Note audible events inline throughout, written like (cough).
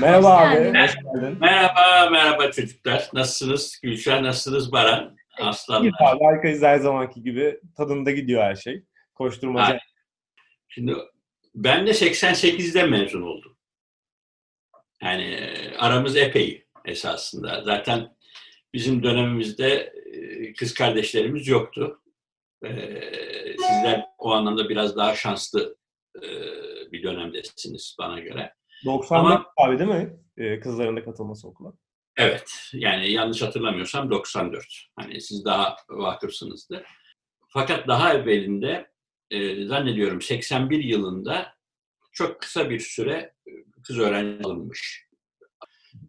Merhaba abi. Merhaba, merhaba çocuklar. Nasılsınız? Gülşah nasılsınız Baran? Aslanlar. abi. Harikayız her zamanki gibi. Tadında gidiyor her şey. Koşturmaca. Aynen. Şimdi ben de 88'de mezun oldum. Yani e, aramız epey esasında. Zaten bizim dönemimizde e, kız kardeşlerimiz yoktu. E, Sizler o anlamda biraz daha şanslı bir dönemdesiniz bana göre. 94 Ama- abi değil mi? Ee, kızların da katılması okula. Evet, yani yanlış hatırlamıyorsam 94. Hani siz daha vakıfsınızdır. Fakat daha evvelinde e, zannediyorum 81 yılında çok kısa bir süre e, kız öğrenci alınmış.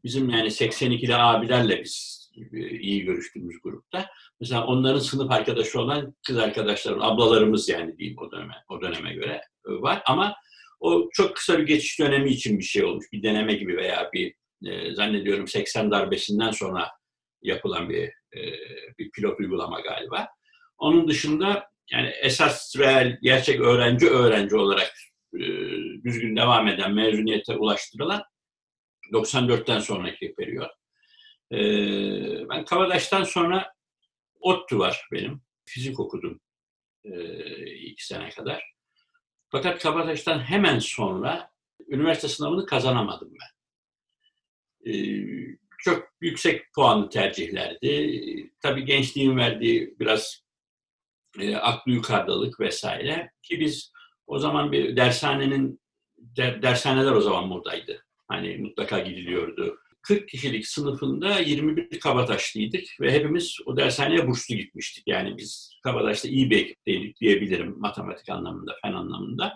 Bizim yani 82'li abilerle biz e, iyi görüştüğümüz grupta. Mesela onların sınıf arkadaşı olan kız arkadaşlarım, ablalarımız yani diyeyim o döneme, o döneme göre e, var. Ama o çok kısa bir geçiş dönemi için bir şey olmuş. Bir deneme gibi veya bir e, zannediyorum 80 darbesinden sonra yapılan bir e, bir pilot uygulama galiba. Onun dışında yani esas reel gerçek öğrenci öğrenci olarak e, düzgün devam eden mezuniyete ulaştırılan 94'ten sonraki periyot. E, ben Kabadaş'tan sonra ODTÜ var benim. Fizik okudum e, iki sene kadar. Fakat Kabataş'tan hemen sonra üniversite sınavını kazanamadım ben. Ee, çok yüksek puanlı tercihlerdi. Tabii gençliğin verdiği biraz e, aklı yukarıdalık vesaire. Ki biz o zaman bir dershanenin, der- dershaneler o zaman buradaydı. Hani mutlaka gidiliyordu. 40 kişilik sınıfında 21 Kabataşlıydık ve hepimiz o dershaneye burslu gitmiştik. Yani biz Kabataş'ta iyi bir ekipteydik diyebilirim matematik anlamında, fen anlamında.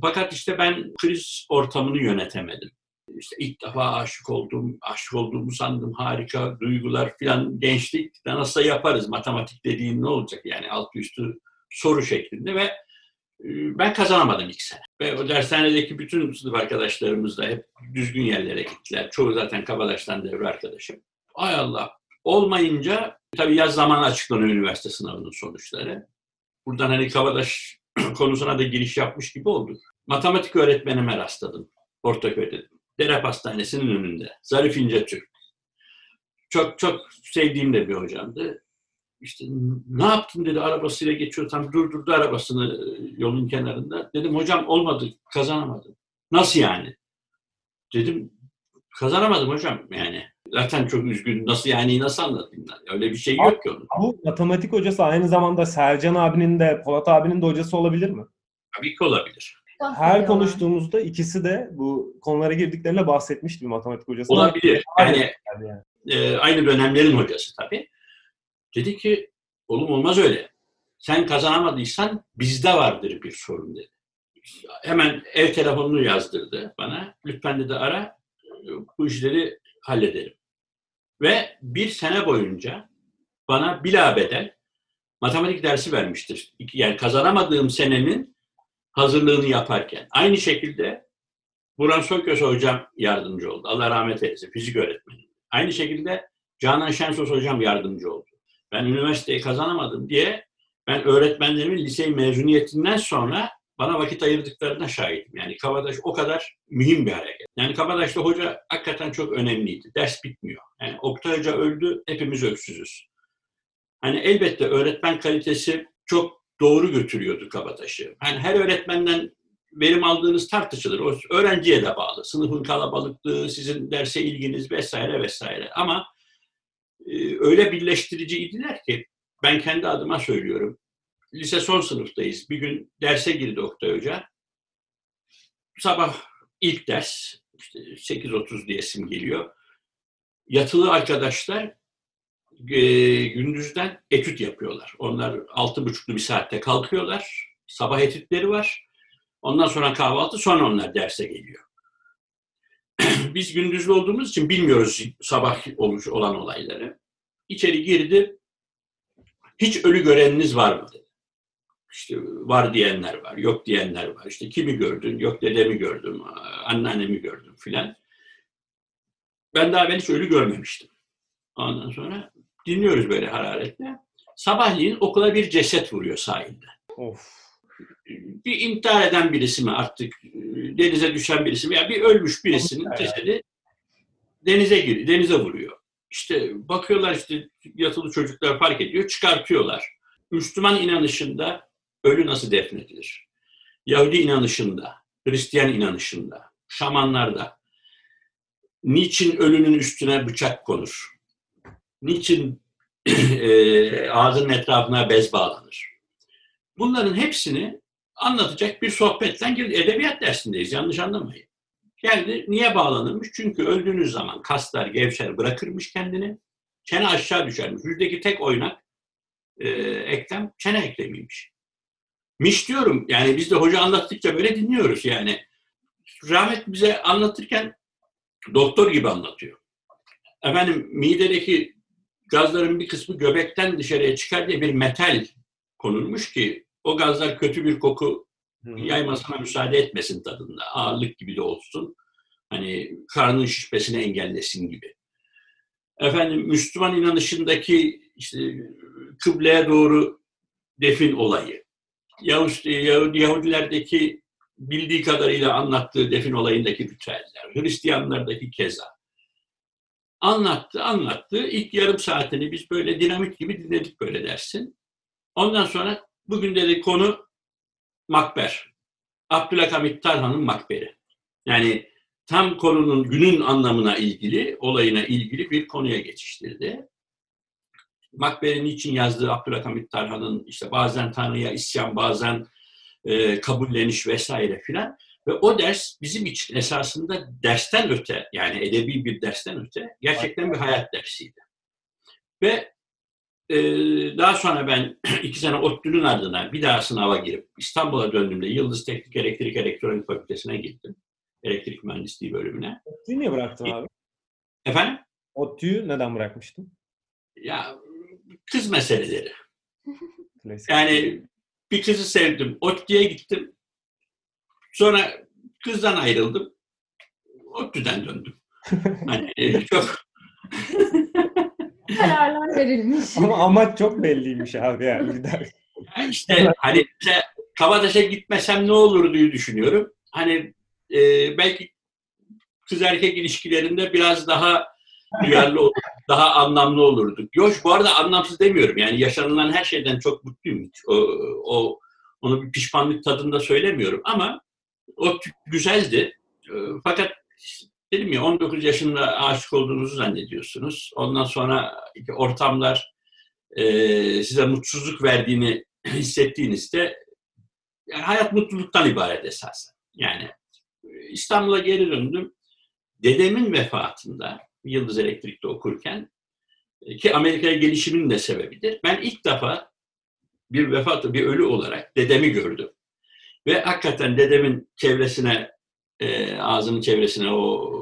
Fakat işte ben kriz ortamını yönetemedim. İşte ilk defa aşık oldum, aşık olduğumu sandım, harika duygular falan gençlik nasıl yaparız, matematik dediğin ne olacak yani altı üstü soru şeklinde ve ben kazanamadım ilk sene. Ve o dershanedeki bütün sınıf arkadaşlarımız da hep düzgün yerlere gittiler. Çoğu zaten Kabadaş'tan devre arkadaşım. Ay Allah. Olmayınca tabii yaz zamanı açıklanıyor üniversite sınavının sonuçları. Buradan hani Kabadaş (clears throat) konusuna da giriş yapmış gibi olduk. Matematik öğretmenime rastladım. Ortaköy'de. Derep Hastanesi'nin önünde. Zarif İnce Türk. Çok çok sevdiğim de bir hocamdı. İşte ne yaptın dedi arabasıyla geçiyor tam durdurdu arabasını e, yolun kenarında. Dedim hocam olmadı kazanamadım. Nasıl yani? Dedim kazanamadım hocam yani. Zaten çok üzgün. Nasıl yani nasıl anlatayım? ben? Öyle bir şey yok ki onun. Bu matematik hocası aynı zamanda Sercan abinin de Polat abinin de hocası olabilir mi? Tabii ki olabilir. Her konuştuğumuzda ikisi de bu konulara girdiklerinde bahsetmişti bir matematik hocası. Olabilir. Yani Yani. e, aynı dönemlerin hocası tabii. Dedi ki oğlum olmaz öyle. Sen kazanamadıysan bizde vardır bir sorun dedi. Hemen ev telefonunu yazdırdı bana. Lütfen dedi ara bu işleri halledelim. Ve bir sene boyunca bana bilabedel matematik dersi vermiştir. Yani kazanamadığım senenin hazırlığını yaparken. Aynı şekilde Burhan Soyköse hocam yardımcı oldu. Allah rahmet eylesin. Fizik öğretmeni. Aynı şekilde Canan Şensos hocam yardımcı oldu. Ben üniversiteyi kazanamadım diye ben öğretmenlerimin lise mezuniyetinden sonra bana vakit ayırdıklarına şahidim. Yani Kabadaş o kadar mühim bir hareket. Yani Kabadaş'ta hoca hakikaten çok önemliydi. Ders bitmiyor. Yani Oktay Hoca öldü, hepimiz öksüzüz. Hani elbette öğretmen kalitesi çok doğru götürüyordu Kabataş'ı. Yani her öğretmenden verim aldığınız tartışılır. O öğrenciye de bağlı. Sınıfın kalabalıklığı, sizin derse ilginiz vesaire vesaire. Ama e, öyle birleştiriciydiler ki ben kendi adıma söylüyorum. Lise son sınıftayız. Bir gün derse girdi Oktay Hoca. Sabah ilk ders işte 8.30 diyesim geliyor. Yatılı arkadaşlar e, gündüzden etüt yapıyorlar. Onlar altı buçuklu bir saatte kalkıyorlar. Sabah etütleri var. Ondan sonra kahvaltı, sonra onlar derse geliyor. (clears throat) Biz gündüzlü olduğumuz için bilmiyoruz sabah oluş olan olayları. İçeri girdi. Hiç ölü göreniniz var mı dedi. İşte var diyenler var, yok diyenler var. İşte kimi gördün, yok dedemi gördüm, anneannemi gördüm filan. Ben daha ben hiç ölü görmemiştim. Ondan sonra dinliyoruz böyle hararetle. Sabahleyin okula bir ceset vuruyor sahilde. Of. Bir intihar eden birisi mi artık denize düşen birisi mi ya bir ölmüş birisinin Yani. cesedi denize giriyor, denize vuruyor. İşte bakıyorlar işte yatılı çocuklar fark ediyor, çıkartıyorlar. Müslüman inanışında ölü nasıl defnedilir? Yahudi inanışında, Hristiyan inanışında, şamanlarda niçin ölünün üstüne bıçak konur? Niçin (clears throat) e, ağzının etrafına bez bağlanır? Bunların hepsini anlatacak bir sohbetten girdi. Edebiyat dersindeyiz, yanlış anlamayın. Geldi, niye bağlanırmış? Çünkü öldüğünüz zaman kaslar gevşer, bırakırmış kendini. Çene aşağı düşermiş. Yüzdeki tek oynak e, eklem çene eklemiymiş. Miş diyorum, yani biz de hoca anlattıkça böyle dinliyoruz yani. Rahmet bize anlatırken doktor gibi anlatıyor. Efendim midedeki gazların bir kısmı göbekten dışarıya çıkar diye bir metal konulmuş ki o gazlar kötü bir koku yaymasına müsaade etmesin tadında. Ağırlık gibi de olsun. Hani karnın şişmesini engellesin gibi. Efendim Müslüman inanışındaki işte kıbleye doğru defin olayı. Yahudi, Yahudi, Yahudilerdeki bildiği kadarıyla anlattığı defin olayındaki ritüeller. Hristiyanlardaki keza. Anlattı, anlattı. İlk yarım saatini biz böyle dinamit gibi dinledik böyle dersin. Ondan sonra bugün dedi konu Makber. Abdülhamit Tarhan'ın Makberi. Yani tam konunun günün anlamına ilgili, olayına ilgili bir konuya geçiştirdi. Makber'in için yazdığı Abdülhamit Tarhan'ın işte bazen Tanrı'ya isyan, bazen e, kabulleniş vesaire filan. Ve o ders bizim için esasında dersten öte, yani edebi bir dersten öte, gerçekten bir hayat dersiydi. Ve e, daha sonra ben (clears throat) iki sene ODTÜ'nün ardından bir daha sınava girip İstanbul'a döndüğümde Yıldız Teknik Elektrik Elektronik Fakültesine gittim. Elektrik Mühendisliği bölümüne. ODTÜ'yü niye bıraktın abi? Efendim? ODTÜ'yü neden bırakmıştın? Ya kız meseleleri. (laughs) Yani bir kızı sevdim. ODTÜ'ye gittim. Sonra kızdan ayrıldım. ODTÜ'den döndüm. (laughs) Hani e, çok (laughs) Kararlar verilmiş. Ama amaç çok belliymiş abi yani. İşte hani işte Kabataş'a gitmesem ne olur diye düşünüyorum. Hani e, belki kız erkek ilişkilerinde biraz daha duyarlı olur, daha anlamlı olurduk. Yok bu arada anlamsız demiyorum. Yani yaşanılan her şeyden çok mutluyum. Hiç O, o onu bir pişmanlık tadında söylemiyorum ama o güzeldi. E, fakat dedim ya 19 yaşında aşık olduğunuzu zannediyorsunuz. Ondan sonra ortamlar e, size mutsuzluk verdiğini (clears throat) hissettiğinizde yani hayat mutluluktan ibaret esasen. Yani e, İstanbul'a geri döndüm. Dedemin vefatında Yıldız Elektrik'te okurken e, ki Amerika'ya gelişimin de sebebidir. Ben ilk defa bir vefat, bir ölü olarak dedemi gördüm. Ve hakikaten dedemin çevresine, e, ağzının çevresine o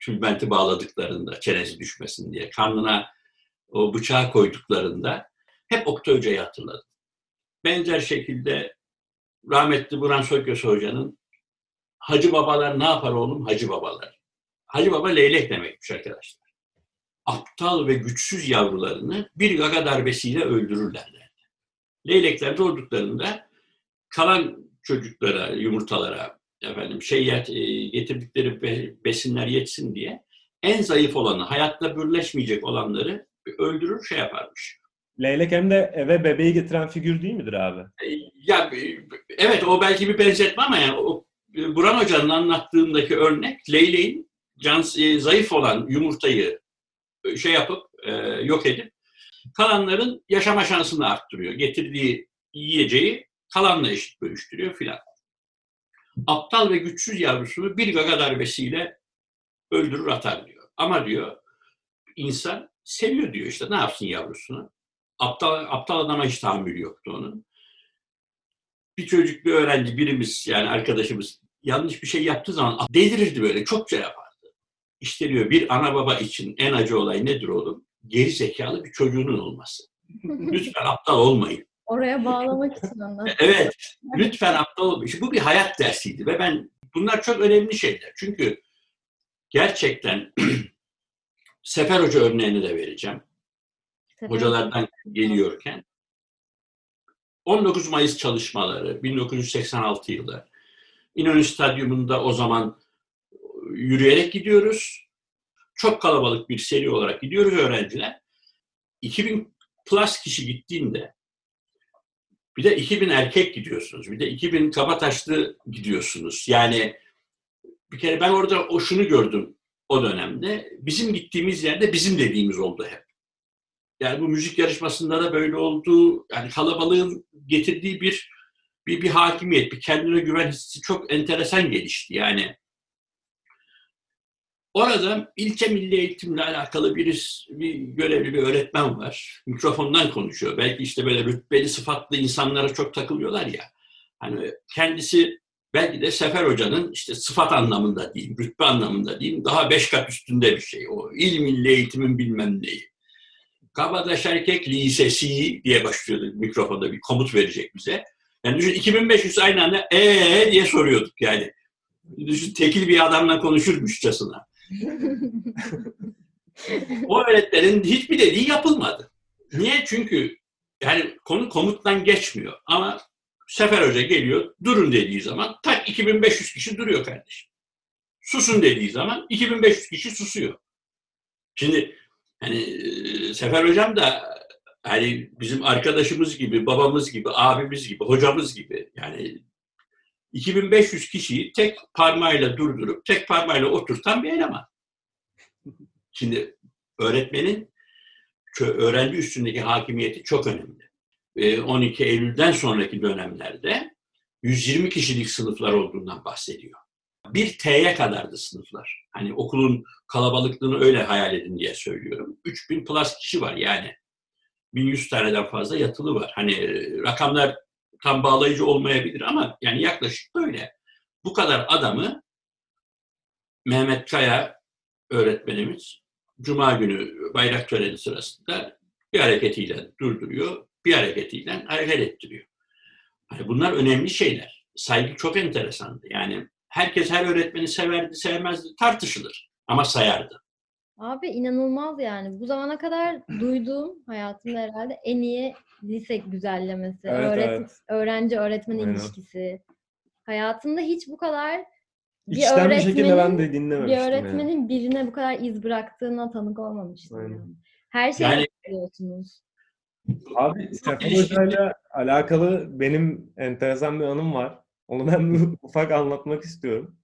tülbenti bağladıklarında, çenesi düşmesin diye, karnına o bıçağı koyduklarında hep Oktay Hoca'yı hatırladım. Benzer şekilde rahmetli Burhan Sökköz Hoca'nın Hacı babalar ne yapar oğlum? Hacı babalar. Hacı baba leylek demekmiş arkadaşlar. Aptal ve güçsüz yavrularını bir gaga darbesiyle öldürürler derdi. Leylekler doğduklarında kalan çocuklara, yumurtalara efendim şey yet- e, getirdikleri be- besinler yetsin diye en zayıf olanı, hayatta birleşmeyecek olanları öldürür şey yaparmış. Leylek hem de eve bebeği getiren figür değil midir abi? E, Ya e, evet o belki bir benzetme ama yani o Burhan Hoca'nın anlattığındaki örnek leyleğin can, e, zayıf olan yumurtayı şey yapıp e, yok edip kalanların yaşama şansını arttırıyor. Getirdiği yiyeceği kalanla eşit bölüştürüyor filan. Aptal ve güçsüz yavrusunu bir gaga darbesiyle öldürür atar diyor. Ama diyor insan seviyor diyor işte ne yapsın yavrusunu. Aptal, aptal adama hiç tahammülü yoktu onun. Bir çocuk, bir öğrenci, birimiz yani arkadaşımız yanlış bir şey yaptığı zaman delirirdi böyle, çok şey yapardı. İşte diyor bir ana baba için en acı olay nedir oğlum? Geri zekalı bir çocuğunun olması. (laughs) Lütfen aptal olmayın. Oraya bağlamak için anlat. Evet, lütfen aptal olmayın. Bu bir hayat dersiydi ve ben bunlar çok önemli şeyler. Çünkü gerçekten (clears throat) Sefer Hoca örneğini de vereceğim. Tabii. hocalardan geliyorken 19 Mayıs çalışmaları 1986 yılı. İnönü Stadyumunda o zaman yürüyerek gidiyoruz. Çok kalabalık bir seri olarak gidiyoruz öğrenciler. 2000 plus kişi gittiğinde bir de 2000 erkek gidiyorsunuz. Bir de 2000 kabataşlı gidiyorsunuz. Yani bir kere ben orada o şunu gördüm o dönemde. Bizim gittiğimiz yerde bizim dediğimiz oldu hep. Yani bu müzik yarışmasında da böyle oldu. Yani kalabalığın getirdiği bir bir, bir hakimiyet, bir kendine güven hissi çok enteresan gelişti. Yani orada ilçe milli eğitimle alakalı bir, bir görevli bir öğretmen var. Mikrofondan konuşuyor. Belki işte böyle rütbeli sıfatlı insanlara çok takılıyorlar ya. Hani kendisi belki de Sefer Hoca'nın işte sıfat anlamında diyeyim, rütbe anlamında diyeyim daha beş kat üstünde bir şey. O il milli eğitimin bilmem neyi. Kabadaş Erkek Lisesi diye başlıyordu mikrofonda bir komut verecek bize. Yani düşün 2500 aynı anda ee diye soruyorduk yani. Düşün tekil bir adamla konuşurmuşçasına. (laughs) o öğretmenin hiçbir dediği yapılmadı. Niye? Çünkü yani konu komuttan geçmiyor. Ama Sefer Hoca geliyor, durun dediği zaman tak 2500 kişi duruyor kardeşim. Susun dediği zaman 2500 kişi susuyor. Şimdi hani Sefer Hocam da hani bizim arkadaşımız gibi, babamız gibi, abimiz gibi, hocamız gibi yani 2500 kişiyi tek parmağıyla durdurup tek parmağıyla oturtan bir eleman. Şimdi öğretmenin öğrenci üstündeki hakimiyeti çok önemli. 12 Eylül'den sonraki dönemlerde 120 kişilik sınıflar olduğundan bahsediyor. Bir T'ye kadardı sınıflar. Hani okulun kalabalıklığını öyle hayal edin diye söylüyorum. 3000 plus kişi var yani. 1100 taneden fazla yatılı var. Hani rakamlar tam bağlayıcı olmayabilir ama yani yaklaşık böyle. Bu kadar adamı Mehmet Kaya öğretmenimiz Cuma günü bayrak töreni sırasında bir hareketiyle durduruyor, bir hareketiyle hareket ettiriyor. Yani bunlar önemli şeyler. Saygı çok enteresandı. Yani herkes her öğretmeni severdi, sevmezdi, tartışılır ama sayardı. Abi inanılmaz yani. Bu zamana kadar duyduğum hayatımda herhalde en iyi lise güzellemesi, Evet, öğret- evet. öğrenci öğretmen Aynen. ilişkisi. Hayatımda hiç bu kadar bir İçten bir şekilde ben öğretmenin- de bir dinlememiştim. yani. öğretmenin birine bu kadar iz bıraktığına tanık olmamıştım. Aynen. yani. Her şeyi Yani- biliyorsunuz. Abi ilişki- Hoca'yla alakalı benim enteresan bir anım var. Onu ben bir (laughs) ufak anlatmak istiyorum.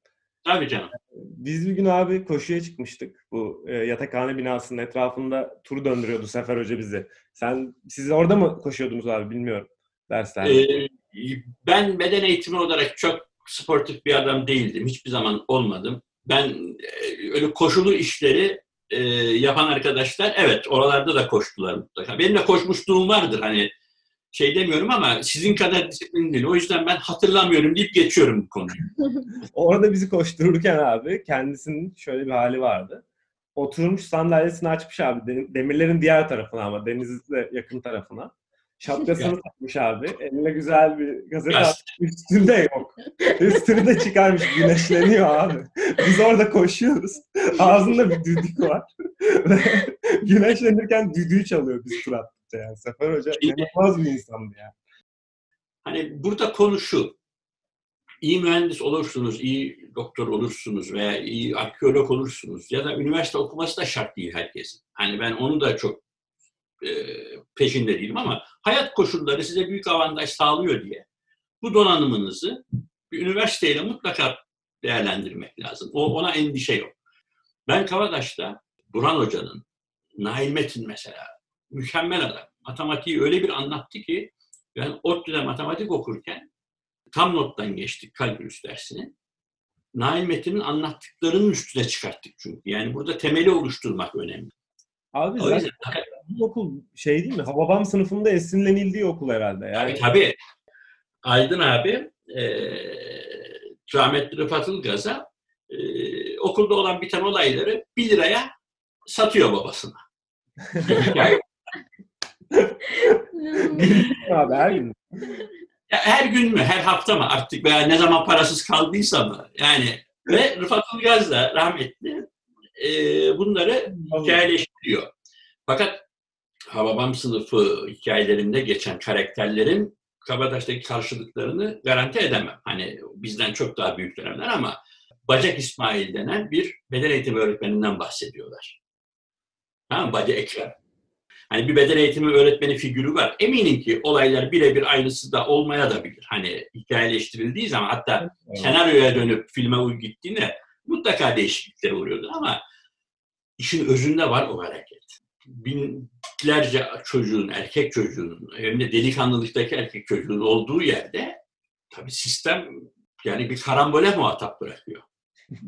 Tabii canım. Biz bir gün abi koşuya çıkmıştık. Bu e, yatakhane binasının etrafında tur döndürüyordu Sefer Hoca bizi. Sen siz orada mı koşuyordunuz abi bilmiyorum derslerde. Ee, ben beden eğitimi olarak çok sportif bir adam değildim. Hiçbir zaman olmadım. Ben e, öyle koşulu işleri e, yapan arkadaşlar evet oralarda da koştular mutlaka. Benim de koşmuşluğum vardır hani şey demiyorum ama sizin kadar disiplin değil. O yüzden ben hatırlamıyorum deyip geçiyorum bu konuyu. (laughs) Orada bizi koştururken abi kendisinin şöyle bir hali vardı. Oturmuş sandalyesini açmış abi. de- Demirlerin diğer tarafına ama denizle yakın tarafına. Şapkasını takmış abi. Eline güzel bir gazete atmış. Üstünde yok. Üstünü de çıkarmış. Güneşleniyor abi. Biz orada koşuyoruz. Ağzında bir düdük var. (laughs) Ve Güneşlenirken düdüğü çalıyor biz tur attıkça yani. Sefer Hoca Şimdi- inanılmaz bir insandı ya. Hani burada konu şu. İyi mühendis olursunuz, iyi doktor olursunuz veya iyi arkeolog olursunuz ya da üniversite okuması da şart değil herkesin. Hani ben onu da çok e, peşinde değilim ama hayat koşulları size büyük avantaj sağlıyor diye bu donanımınızı bir üniversiteyle mutlaka değerlendirmek lazım. O, ona endişe yok. Ben Kavadaş'ta Burhan Hoca'nın, Nail Metin mesela mükemmel adam. Matematiği öyle bir anlattı ki ben ODTÜ'de matematik okurken tam nottan geçtik kalkülüs dersini. Nail Metin'in anlattıklarının üstüne çıkarttık çünkü. Yani burada temeli oluşturmak önemli. Abi O zaten yüzden bu okul şey değil mi? Hababam sınıfında esinlenildiği okul herhalde. Yani Tabii tabii. Aydın abi e, rahmetli Rıfat Ilgaz'a e, okulda olan biten olayları 1 liraya satıyor babasına. (laughs) Hikaye. Abi her gün. Ya her gün mü, her hafta mı artık veya ne zaman parasız kaldıysa mı? Yani ve Rıfat Ilgaz da rahmetli e, bunları hikayeleştiriyor. Fakat Hababam sınıfı hikayelerinde geçen karakterlerin Kabataş'taki karşılıklarını garanti edemem. Hani bizden çok daha büyük dönemler ama Bacak İsmail denen bir beden eğitimi öğretmeninden bahsediyorlar. Tamam mı? Bacak Ekrem. Hani bir beden eğitimi öğretmeni figürü var. Eminim ki olaylar birebir aynısı da olmaya da bilir. Hani hikayeleştirildiği zaman hatta senaryoya dönüp filme uy gittiğinde mutlaka değişiklikler oluyordu ama işin özünde var o hareket. Binlerce çocuğun, erkek çocuğun, hem de delikanlılıktaki erkek çocuğun olduğu yerde tabii sistem yani bir karambole muhatap bırakıyor.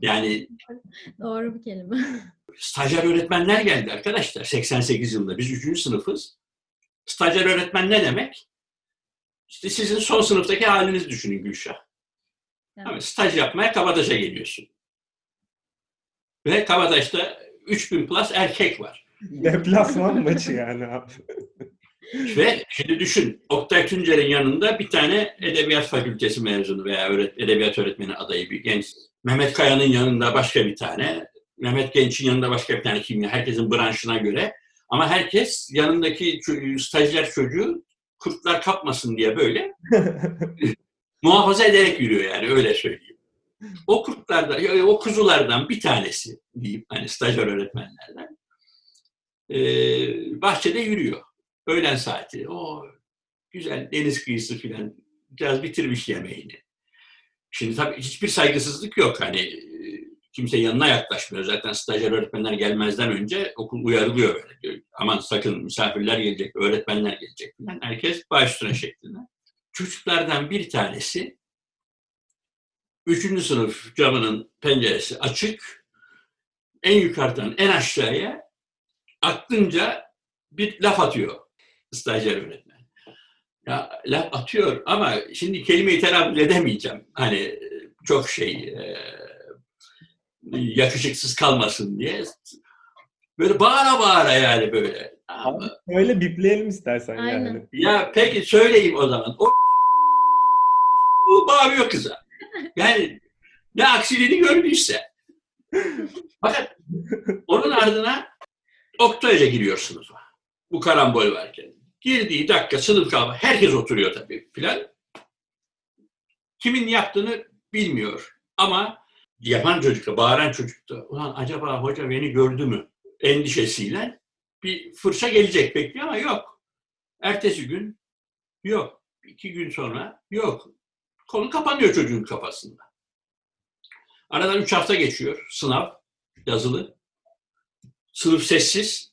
Yani (laughs) Doğru bir kelime. Stajyer öğretmenler geldi arkadaşlar 88 yılında. Biz 3. sınıfız. Stajyer öğretmen ne demek? İşte sizin son sınıftaki haliniz düşünün Gülşah. Evet. Ama staj yapmaya Kabataş'a geliyorsun. Ve Kabataş'ta 3000 plus erkek var. (laughs) Deplasman maçı yani abi. (laughs) Ve şimdi düşün, Oktay Tuncer'in yanında bir tane Edebiyat Fakültesi mezunu veya öğret edebiyat öğretmeni adayı bir genç. Mehmet Kaya'nın yanında başka bir tane. Mehmet Genç'in yanında başka bir tane kimya. Herkesin branşına göre. Ama herkes yanındaki stajyer çocuğu kurtlar kapmasın diye böyle (laughs) muhafaza ederek yürüyor yani öyle söyleyeyim. O kurtlardan, o kuzulardan bir tanesi diyeyim hani stajyer öğretmenlerden bahçede yürüyor. Öğlen saati. O güzel deniz kıyısı filan biraz bitirmiş yemeğini. Şimdi tabii hiçbir saygısızlık yok. Hani kimse yanına yaklaşmıyor. Zaten stajyer öğretmenler gelmezden önce okul uyarılıyor böyle. Diyor, Aman sakın misafirler gelecek, öğretmenler gelecek filan. Herkes baş üstüne şeklinde. Çocuklardan bir tanesi üçüncü sınıf camının penceresi açık. En yukarıdan en aşağıya aklınca bir laf atıyor stajyer öğretmen. Ya laf atıyor ama şimdi kelimeyi telaffuz edemeyeceğim. Hani çok şey e, yakışıksız kalmasın diye. Böyle bağıra bağıra yani böyle. Abi, öyle bipleyelim istersen Aynen. yani. Ya peki söyleyeyim o zaman. O bu bağırıyor kıza. Yani ne aksiliğini gördüyse. Fakat onun ardına Oktay Hoca giriyor sınıfa. Bu karambol varken. Girdiği dakika sınıf kalma. Herkes oturuyor tabii filan. Kimin yaptığını bilmiyor. Ama yapan çocuk da, bağıran çocuk da ulan acaba hoca beni gördü mü endişesiyle bir fırça gelecek bekliyor ama yok. Ertesi gün yok. İki gün sonra yok. Konu kapanıyor çocuğun kafasında. Aradan üç hafta geçiyor. Sınav, yazılı. Sınıf sessiz.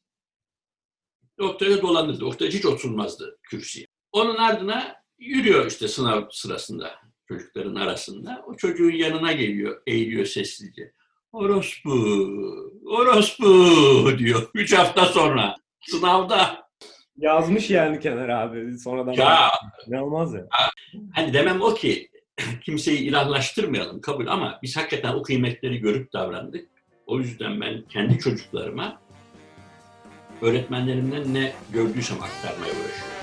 Oktay'a dolandırdı. Oktay hiç oturmazdı kürsüye. Onun ardına yürüyor işte sınav sırasında çocukların arasında. O çocuğun yanına geliyor, eğiliyor sessizce. Orospu, orospu diyor. (laughs) Üç hafta sonra sınavda. Yazmış yani Kenar abi sonradan. Ya Ne olmaz ya. hani demem o ki (clears throat) kimseyi ilahlaştırmayalım kabul ama biz hakikaten o kıymetleri görüp davrandık. O yüzden ben kendi çocuklarıma öğretmenlerimden ne gördüysem aktarmaya uğraşıyorum.